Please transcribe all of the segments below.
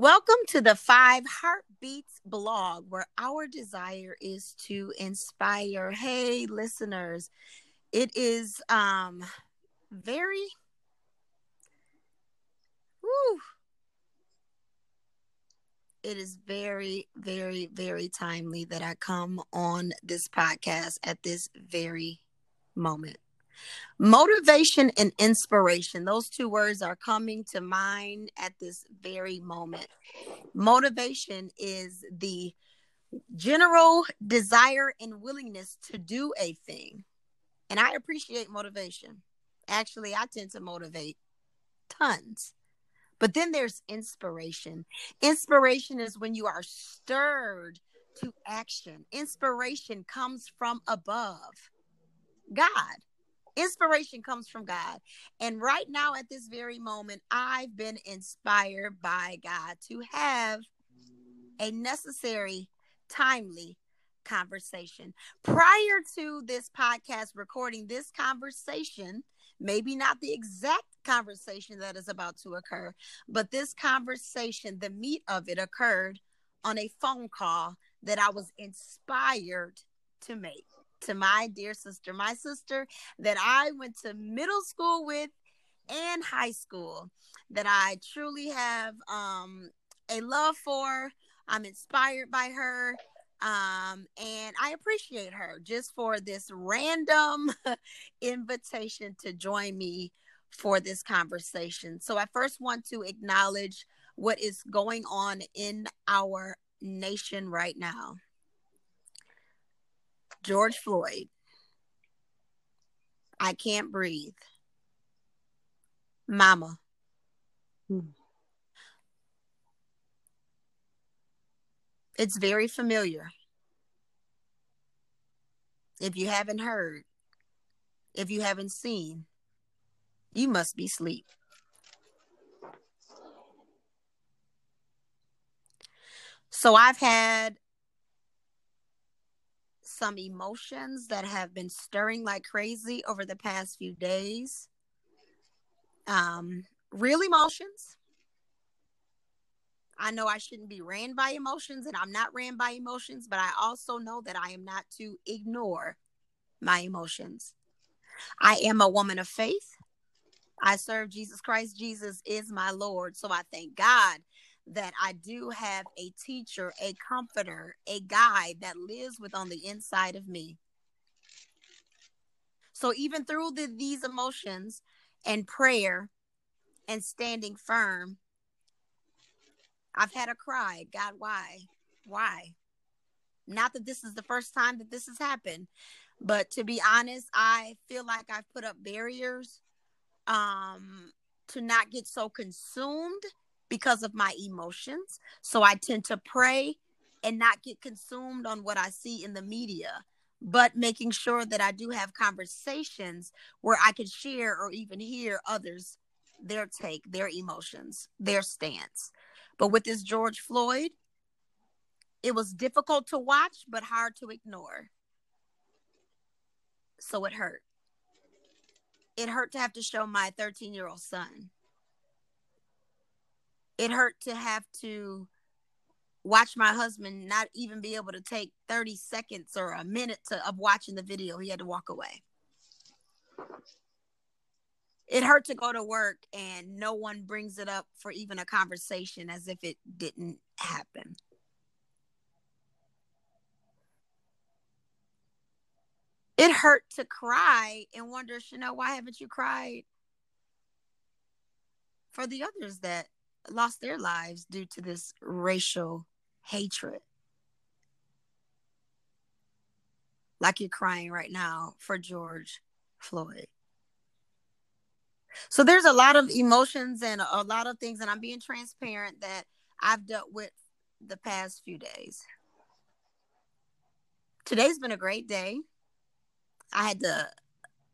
Welcome to the Five Heartbeats blog, where our desire is to inspire. Hey, listeners, it is um very whew, it is very, very, very timely that I come on this podcast at this very moment. Motivation and inspiration, those two words are coming to mind at this very moment. Motivation is the general desire and willingness to do a thing. And I appreciate motivation. Actually, I tend to motivate tons. But then there's inspiration. Inspiration is when you are stirred to action. Inspiration comes from above. God. Inspiration comes from God. And right now, at this very moment, I've been inspired by God to have a necessary, timely conversation. Prior to this podcast recording, this conversation, maybe not the exact conversation that is about to occur, but this conversation, the meat of it occurred on a phone call that I was inspired to make to my dear sister, my sister that I went to middle school with and high school, that I truly have um, a love for. I'm inspired by her. Um, and I appreciate her just for this random invitation to join me for this conversation. So I first want to acknowledge what is going on in our nation right now. George Floyd. I can't breathe. Mama. Hmm. It's very familiar. If you haven't heard, if you haven't seen, you must be asleep. So I've had some emotions that have been stirring like crazy over the past few days. Um, real emotions. I know I shouldn't be ran by emotions, and I'm not ran by emotions, but I also know that I am not to ignore my emotions. I am a woman of faith. I serve Jesus Christ. Jesus is my Lord. So I thank God that I do have a teacher, a comforter, a guide that lives with on the inside of me. So even through the, these emotions and prayer and standing firm, I've had a cry, God, why? Why? Not that this is the first time that this has happened, but to be honest, I feel like I've put up barriers um to not get so consumed because of my emotions. So I tend to pray and not get consumed on what I see in the media, but making sure that I do have conversations where I can share or even hear others their take, their emotions, their stance. But with this George Floyd, it was difficult to watch, but hard to ignore. So it hurt. It hurt to have to show my 13 year old son it hurt to have to watch my husband not even be able to take 30 seconds or a minute to, of watching the video. He had to walk away. It hurt to go to work and no one brings it up for even a conversation as if it didn't happen. It hurt to cry and wonder, Chanel, why haven't you cried for the others that lost their lives due to this racial hatred. Like you're crying right now for George Floyd. So there's a lot of emotions and a lot of things, and I'm being transparent that I've dealt with the past few days. Today's been a great day. I had to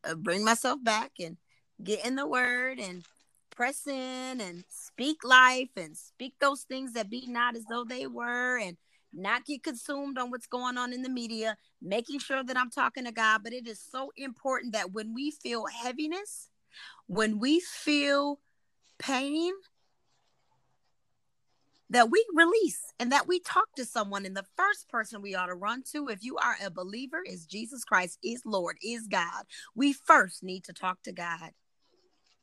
uh, bring myself back and get in the word and press in and speak life and speak those things that be not as though they were and not get consumed on what's going on in the media, making sure that I'm talking to God. But it is so important that when we feel heaviness, when we feel pain, that we release and that we talk to someone. And the first person we ought to run to, if you are a believer, is Jesus Christ, is Lord, is God. We first need to talk to God.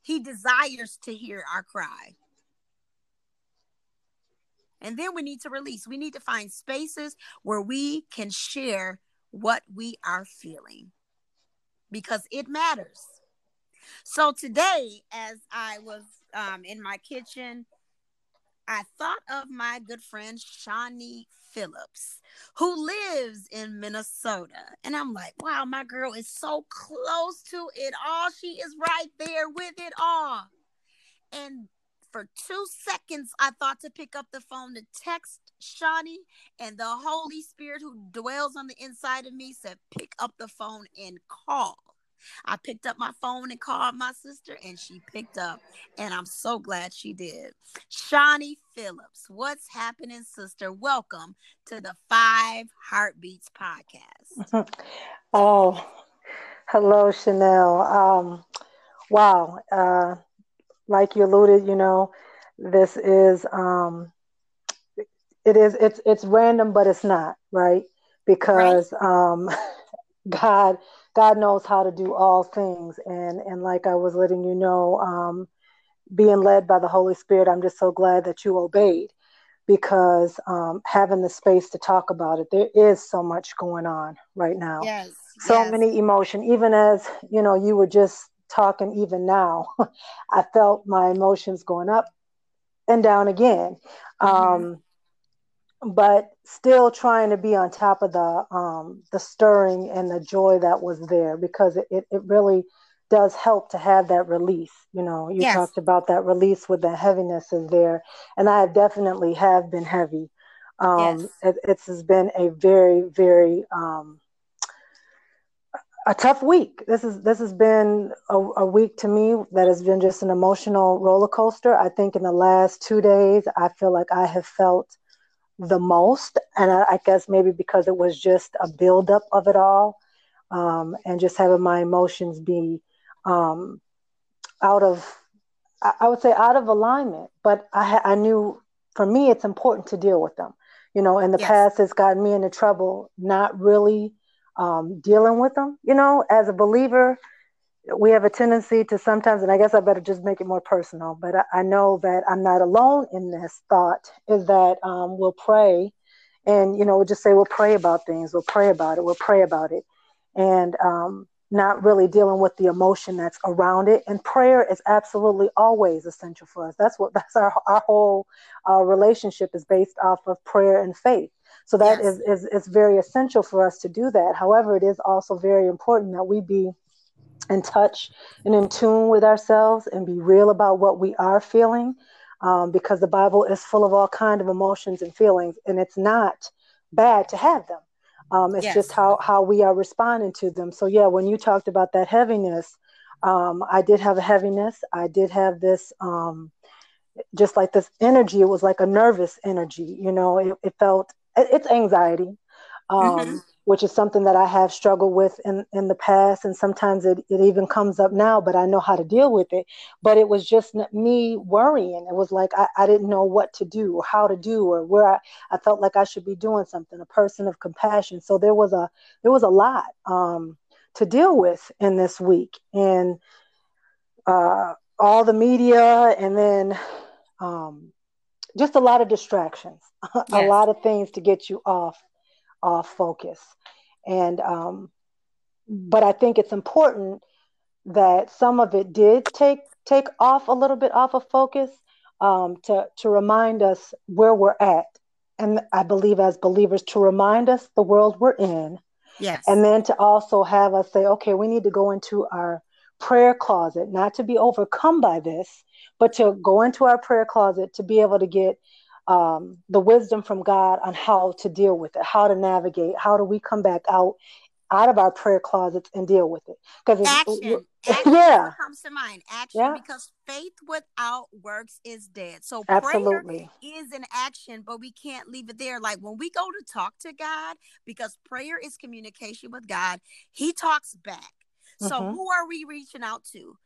He desires to hear our cry. And then we need to release. We need to find spaces where we can share what we are feeling because it matters. So today, as I was um, in my kitchen, I thought of my good friend Shawnee Phillips, who lives in Minnesota. And I'm like, wow, my girl is so close to it all. She is right there with it all. And for two seconds, I thought to pick up the phone to text Shawnee, and the Holy Spirit who dwells on the inside of me said, pick up the phone and call. I picked up my phone and called my sister, and she picked up, and I'm so glad she did. Shawnee Phillips, what's happening, sister? Welcome to the Five Heartbeats podcast. oh, hello, Chanel. Um, wow. Uh, like you alluded, you know, this is um, it is it's it's random, but it's not right because right. um, God God knows how to do all things. And and like I was letting you know, um, being led by the Holy Spirit, I'm just so glad that you obeyed because um, having the space to talk about it, there is so much going on right now. Yes. So yes. many emotion. Even as you know, you were just talking. Even now, I felt my emotions going up and down again. Mm-hmm. Um, but still trying to be on top of the um, the stirring and the joy that was there because it, it really does help to have that release you know you yes. talked about that release with the heaviness is there and i definitely have been heavy um, yes. it, it's been a very very um, a tough week this is this has been a, a week to me that has been just an emotional roller coaster i think in the last two days i feel like i have felt the most. And I, I, guess maybe because it was just a buildup of it all um, and just having my emotions be um, out of, I would say, out of alignment. But I, I knew for me, it's important to deal with them. You know, in the yes. past, it's gotten me into trouble not really um, dealing with them. You know, as a believer, we have a tendency to sometimes, and I guess I better just make it more personal, but I, I know that I'm not alone in this thought, is that um, we'll pray and, you know, we'll just say, we'll pray about things, we'll pray about it, we'll pray about it. And um, not really dealing with the emotion that's around it. And prayer is absolutely always essential for us. That's what, that's our, our whole uh, relationship is based off of prayer and faith. So that yes. is, is, is very essential for us to do that. However, it is also very important that we be in touch and in tune with ourselves and be real about what we are feeling um, because the bible is full of all kind of emotions and feelings and it's not bad to have them. Um, it's yes. just how, how we are responding to them. So yeah when you talked about that heaviness um, i did have a heaviness. I did have this um, just like this energy. It was like a nervous energy you know it, it felt it's anxiety. Um, mm-hmm which is something that I have struggled with in, in the past. And sometimes it, it even comes up now, but I know how to deal with it. But it was just me worrying. It was like I, I didn't know what to do or how to do or where I, I felt like I should be doing something, a person of compassion. So there was a there was a lot um, to deal with in this week. And uh, all the media and then um, just a lot of distractions, yes. a lot of things to get you off off focus. And, um, but I think it's important that some of it did take take off a little bit off of focus um, to to remind us where we're at, and I believe as believers to remind us the world we're in. Yes. And then to also have us say, okay, we need to go into our prayer closet, not to be overcome by this, but to go into our prayer closet to be able to get um, the wisdom from God on how to deal with it, how to navigate, how do we come back out out of our prayer closets and deal with it? Because action, action yeah, comes to mind. Action, yeah. because faith without works is dead. So absolutely is an action, but we can't leave it there. Like when we go to talk to God, because prayer is communication with God, He talks back. So mm-hmm. who are we reaching out to?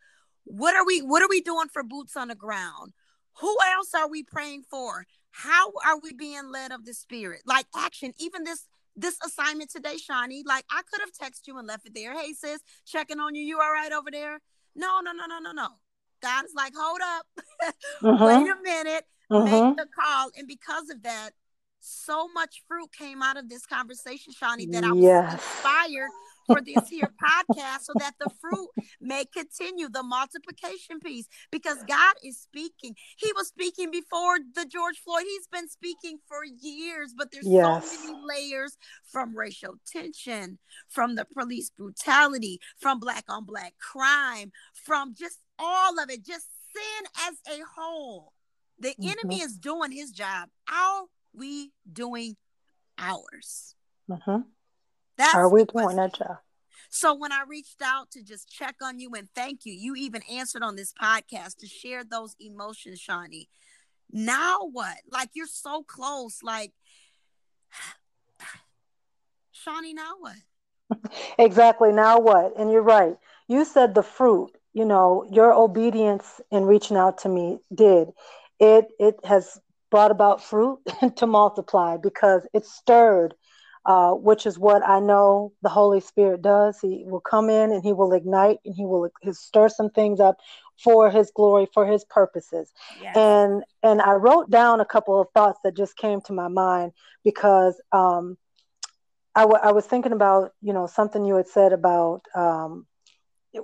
What are we? What are we doing for boots on the ground? Who else are we praying for? How are we being led of the spirit? Like action, even this this assignment today, Shawnee, like I could have texted you and left it there. Hey, sis, checking on you. You all right over there? No, no, no, no, no, no. God is like, hold up. Mm-hmm. Wait a minute. Mm-hmm. Make the call. And because of that, so much fruit came out of this conversation, Shawnee, that I was yes. inspired for this here podcast so that the fruit may continue the multiplication piece because God is speaking. He was speaking before the George Floyd. He's been speaking for years, but there's yes. so many layers from racial tension, from the police brutality, from black on black crime, from just all of it, just sin as a whole. The mm-hmm. enemy is doing his job. Are we doing ours? Mm-hmm. That's Are we doing that job? So when I reached out to just check on you and thank you, you even answered on this podcast to share those emotions, Shawnee. Now what? Like you're so close. Like Shawnee, now what? exactly. Now what? And you're right. You said the fruit, you know, your obedience in reaching out to me did. It it has brought about fruit to multiply because it stirred uh, which is what I know the Holy Spirit does. He will come in and he will ignite and he will stir some things up for his glory, for his purposes. Yes. And and I wrote down a couple of thoughts that just came to my mind because um, I, w- I was thinking about you know something you had said about um,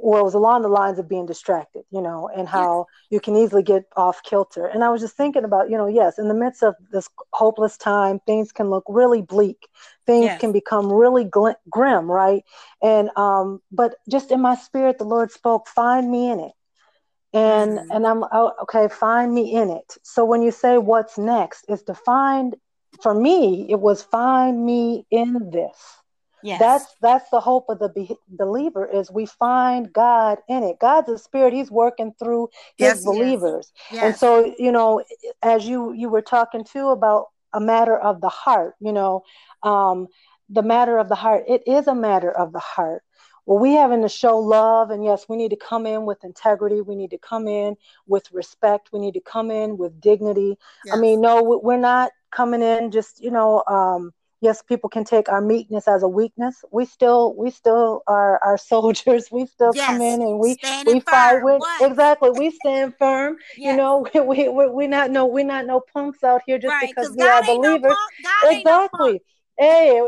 well, it was along the lines of being distracted, you know, and how yes. you can easily get off kilter. And I was just thinking about, you know, yes, in the midst of this hopeless time, things can look really bleak. Things yes. can become really gl- grim, right? And um, but just in my spirit, the Lord spoke, "Find me in it." And mm-hmm. and I'm oh, okay. Find me in it. So when you say what's next, is to find. For me, it was find me in this Yes. That's that's the hope of the be- believer is we find God in it. God's a spirit; He's working through His yes, believers. Yes. And so, you know, as you you were talking too about a matter of the heart, you know, um, the matter of the heart. It is a matter of the heart. Well, we having to show love, and yes, we need to come in with integrity. We need to come in with respect. We need to come in with dignity. Yes. I mean, no, we're not coming in just you know. Um, yes people can take our meekness as a weakness we still we still are our soldiers we still yes. come in and we Standing we fight firm. with what? exactly we stand firm yes. you know we, we, we, we not no we're not no punks out here just right, because we God are believers no exactly hey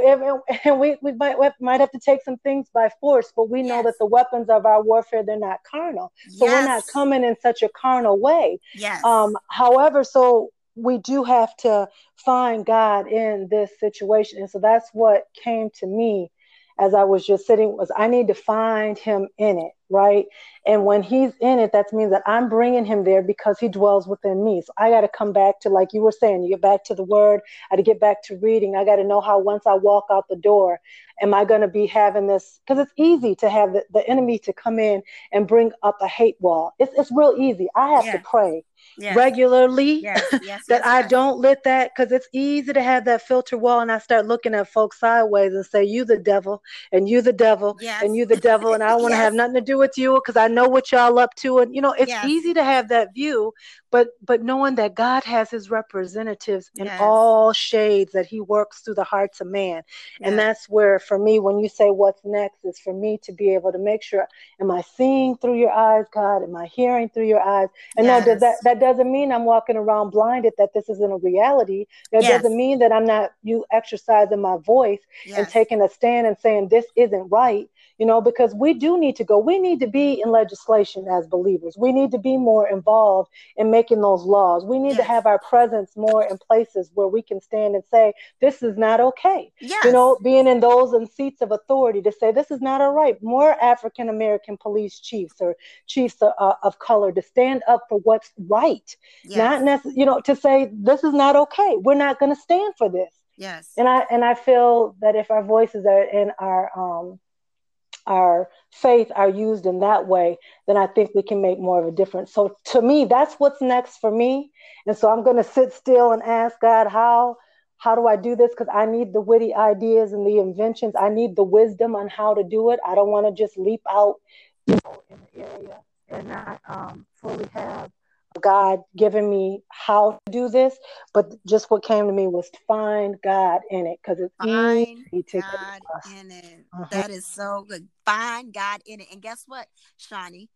and we, we might, we might have to take some things by force but we know yes. that the weapons of our warfare they're not carnal so we're not coming in such a carnal way yes. um however so we do have to find God in this situation. And so that's what came to me as I was just sitting was I need to find him in it, right? And when he's in it, that means that I'm bringing him there because he dwells within me. So I got to come back to, like you were saying, you get back to the word. I got to get back to reading. I got to know how once I walk out the door, am I going to be having this? Because it's easy to have the, the enemy to come in and bring up a hate wall. It's, it's real easy. I have to pray yes. regularly yes, yes, that I don't let that because it's easy to have that filter wall and I start looking at folks sideways and say, You the devil, and you the devil, and you the devil, and I don't want to have nothing to do with you because I know what y'all up to. And you know, it's easy to have that view, but but knowing that God has his representatives in all shades, that he works through the hearts of man. And that's where for me, when you say what's next, is for me to be able to make sure, am I seeing through your eyes, God? Am I hearing through your eyes? And no, that that doesn't mean I'm walking around blinded that this isn't a reality. That yes. doesn't mean that I'm not you exercising my voice yes. and taking a stand and saying this isn't right you know, because we do need to go. We need to be in legislation as believers. We need to be more involved in making those laws. We need yes. to have our presence more in places where we can stand and say, this is not okay. Yes. You know, being in those in seats of authority to say, this is not all right. More African American police chiefs or chiefs of, uh, of, color to stand up for what's right. Yes. Not necessarily, you know, to say, this is not okay. We're not going to stand for this. Yes. And I and I feel that if our voices are in our um our faith are used in that way, then I think we can make more of a difference. So to me, that's what's next for me. And so I'm going to sit still and ask God, how how do I do this? Because I need the witty ideas and the inventions. I need the wisdom on how to do it. I don't want to just leap out you know, in the area and not um, fully have God giving me how to do this, but just what came to me was find God in it because it's Find easy God in it. Mhm. That is so good. Find God in it. And guess what, Shawnee?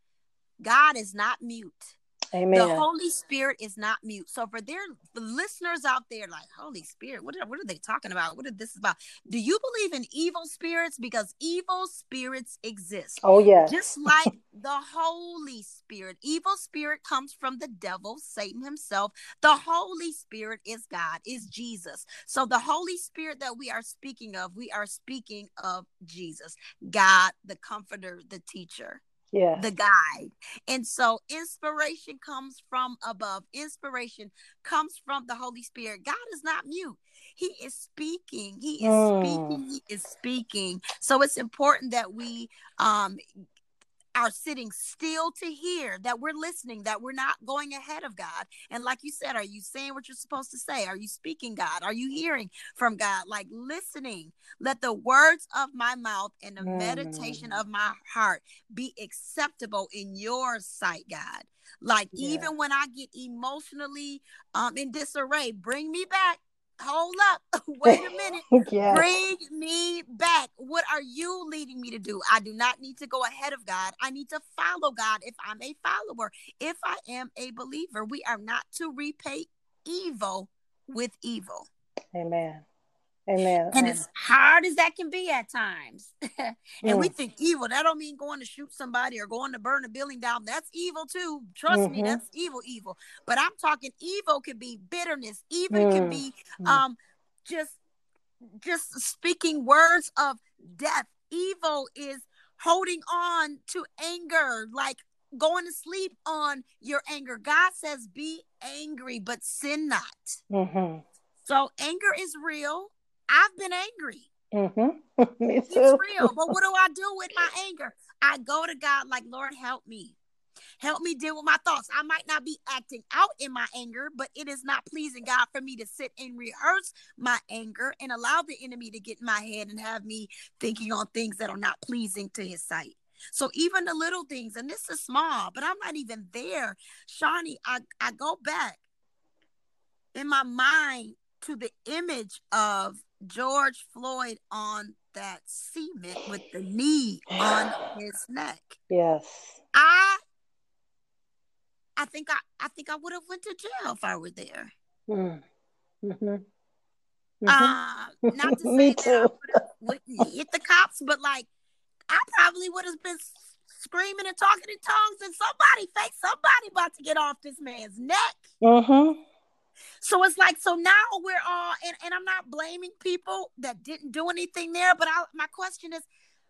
God is not mute. Amen. The Holy Spirit is not mute. So for their the listeners out there, like Holy Spirit, what are, what are they talking about? What is this about? Do you believe in evil spirits? Because evil spirits exist. oh yeah. Just like the Holy Spirit. Evil spirit comes from the devil, Satan himself. The Holy Spirit is God, is Jesus. So the Holy Spirit that we are speaking of, we are speaking of Jesus, God, the comforter, the teacher yes. the guide. And so inspiration comes from above. Inspiration comes from the Holy Spirit. God is not mute. He is speaking. He is Mm. speaking. He is speaking. So it's important that we um are sitting still to hear that we're listening, that we're not going ahead of God. And like you said, are you saying what you're supposed to say? Are you speaking God? Are you hearing from God? Like listening. Let the words of my mouth and the meditation Mm. of my heart be acceptable in your sight, God. Like Yeah. even when I get emotionally um in disarray, bring me back. Hold up. Wait a minute. yes. Bring me back. What are you leading me to do? I do not need to go ahead of God. I need to follow God if I'm a follower. If I am a believer, we are not to repay evil with evil. Amen. Amen. And as hard as that can be at times. and we Mm. think evil, that don't mean going to shoot somebody or going to burn a building down. That's evil too. Trust me, Mhm. that's evil, evil. But I'm talking evil could be bitterness, even can Mm. be Mm. um just just speaking words of death. Evil is holding on to anger, like going to sleep on your anger. God says, be angry, but sin not. Mhm. So anger is real. I've been angry. Mhm. Me It's too. real. But what do I do with my anger? I go to God like, Lord, help me. Help me deal with my thoughts. I might not be acting out in my anger, but it is not pleasing God for me to sit and rehearse my anger and allow the enemy to get in my head and have me thinking on things that are not pleasing to his sight. So even the little things, and this is small, but I'm not even there. Shawnee, I, I go back in my mind to the image of George Floyd on that cement with the knee on his neck. Yes. I I think I I think I would have went to jail if I were there. Mm. Mhm. Mhm. Uh, not to say that I would wouldn't hit the cops, but like I probably would have been screaming and talking in tongues, and somebody fake somebody about to get off this man's neck. Mhm. So it's like so now we're all and, and I'm not blaming people that didn't do anything there, but I, my question is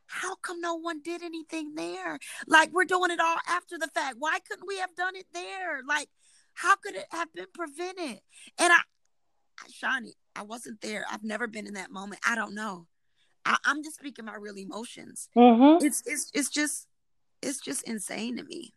how come no one did anything there? Like we're doing it all after the fact. Why couldn't we have done it there? Like how could it have been prevented? And I, I Shawnee, I wasn't there. I've never been in that moment. I don't know. I, I'm just speaking my real emotions. Mhm. It's it's it's just it's just insane to me.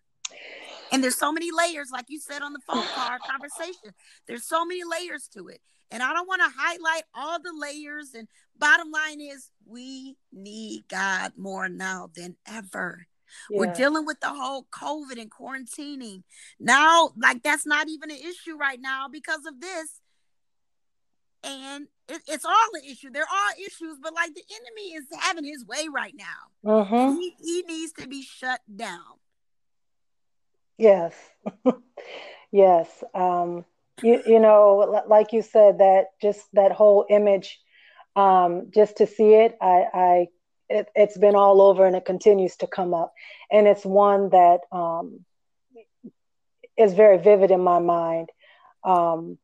And there's so many layers, like you said on the phone call conversation. There's so many layers to it. And I don't want to highlight all the layers. And bottom line is we need God more now than ever. We're dealing with the whole COVID and quarantining. Now, like that's not even an issue right now because of this. And it, it's all an issue. There are issues, but like the enemy is having his way right now. Mhm. he, he needs to be shut down. Yes. yes. Um, you, you know, like you said, that just that whole image, um, just to see it, I, I it, it's been all over and it continues to come up. And it's one that um, is very vivid in my mind. Um,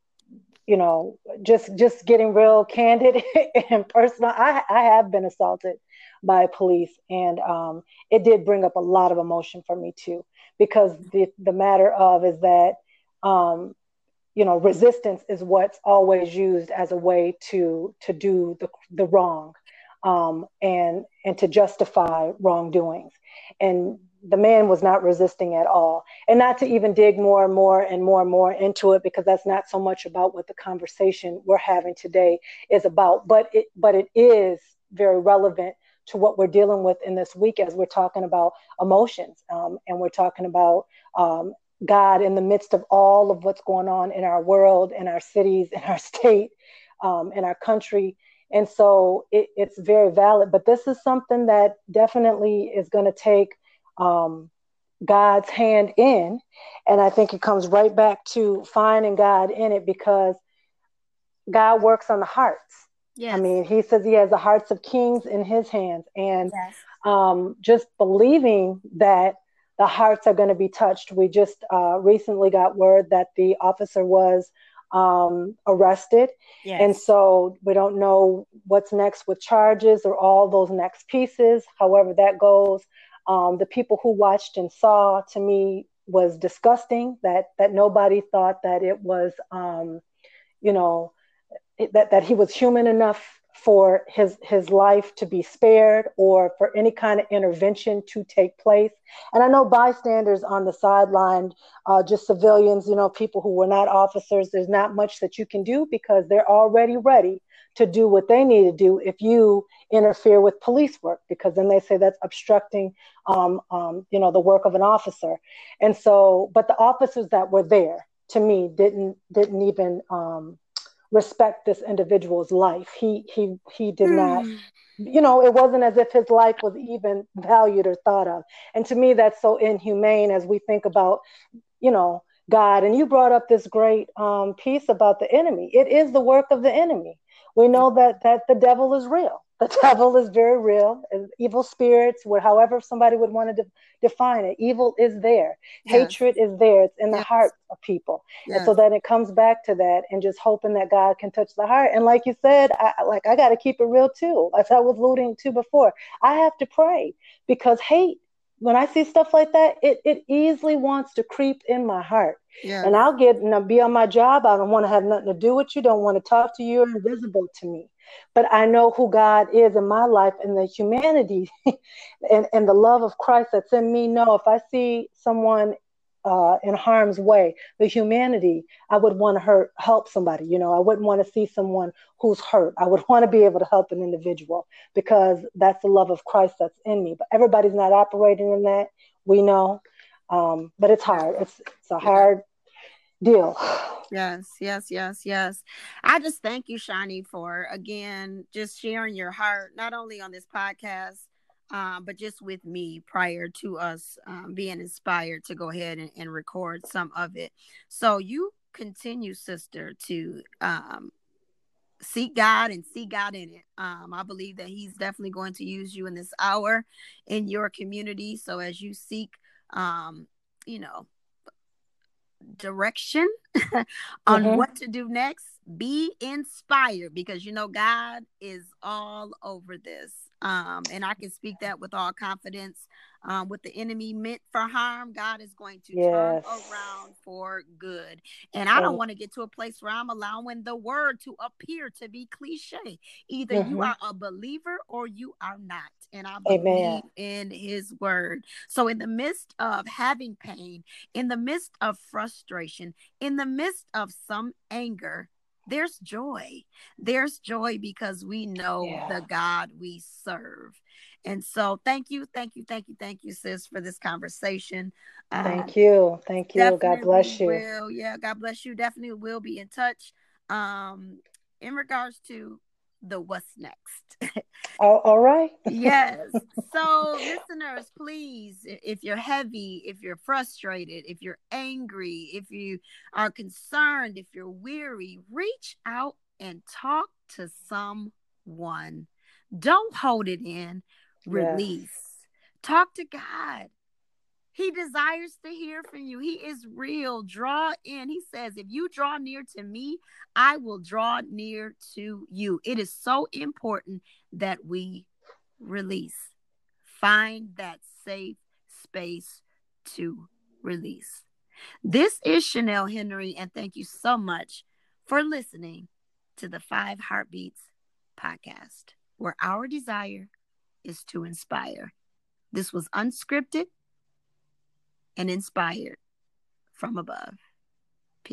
you know, just just getting real candid and personal. I, I have been assaulted by police, and um, it did bring up a lot of emotion for me too. Because the the matter of is that um, you know resistance is what's always used as a way to to do the the wrong, um, and and to justify wrongdoings. And the man was not resisting at all and not to even dig more and more and more and more into it because that's not so much about what the conversation we're having today is about but it but it is very relevant to what we're dealing with in this week as we're talking about emotions um, and we're talking about um, God in the midst of all of what's going on in our world, in our cities, in our state, um, in our country. And so it, it's very valid. But this is something that definitely is going to take um, God's hand in. And I think it comes right back to finding God in it because God works on the hearts. Yes. I mean, he says he has the hearts of kings in his hands. And yes. um, just believing that the hearts are going to be touched. We just uh, recently got word that the officer was um, arrested. Yes. And so we don't know what's next with charges or all those next pieces, however that goes. Um, the people who watched and saw to me was disgusting that that nobody thought that it was um, you know that that he was human enough for his his life to be spared or for any kind of intervention to take place. And i know bystanders on the sideline uh, just civilians you know people who were not officers there's not much that you can do because they're already ready to do what they need to do if you interfere with police work because then they say that's obstructing um, um, you know the work of an officer. And so but the officers that were there to me didn't didn't even um, respect this individual's life. He he he did not you know, it wasn't as if his life was even valued or thought of. And to me, that's so inhumane as we think about, you know, God. And you brought up this great um, piece about the enemy. It is the work of the enemy. We know that that the devil is real the devil is very real evil spirits however somebody would want to de- define it evil is there yes. hatred is there it's in the yes. heart of people yes. and so then it comes back to that and just hoping that god can touch the heart and like you said I, like i got to keep it real too as i was alluding to before i have to pray because hate when I see stuff like that, it, it easily wants to creep in my heart. Yeah. And I'll get and I'll be on my job. I don't want to have nothing to do with you, don't want to talk to you, you're invisible to me but I know who God is in my life and the humanity and, and the love of Christ that's in me. No, if I see someone uh, in harm's way, the humanity, I would want to hurt, help somebody. You know, I wouldn't want to see someone who's hurt. I would want to be able to help an individual because that's the love of Christ that's in me. But everybody's not operating in that. We know, um, but it's hard. It's it's a hard deal. Yes, yes, yes, yes. I just thank you, Shawnee, for again just sharing your heart, not only on this podcast, um, but just with me prior to us um, being inspired to go ahead and, and, record some of it. So you continue, sister, to um, seek God and see God in it. Um, I believe that He's definitely going to use you in this hour in your community. So as you seek, um, you know, direction on mm-hmm. what to do next, be inspired because you know God is all over this. Um, and I can speak that with all confidence. Um, what the enemy meant for harm, God is going to yes. turn around for good. And I don't want to get to a place where I'm allowing the word to appear to be cliche. Either mm-hmm. you are a believer or you are not. And I believe Amen. in his word. So, in the midst of having pain, in the midst of frustration, in the midst of some anger, there's joy. There's joy because we know yeah. the God we serve. And so, thank you, thank you, thank you, thank you, sis, for this conversation. Thank um, you, thank you. God bless you. Will, yeah, God bless you. Definitely will be in touch. Um, in regards to the what's next. oh, all right. yes. So, listeners, please, if you're heavy, if you're frustrated, if you're angry, if you are concerned, if you're weary, reach out and talk to someone. Don't hold it in, release. Yes. Talk to God. He desires to hear from you. He is real. Draw in. He says, if you draw near to me, I will draw near to you. It is so important that we release. Find that safe space to release. This is Chanel Henry, and thank you so much for listening to the Five Heartbeats podcast, where our desire is to inspire. This was unscripted and inspired from above.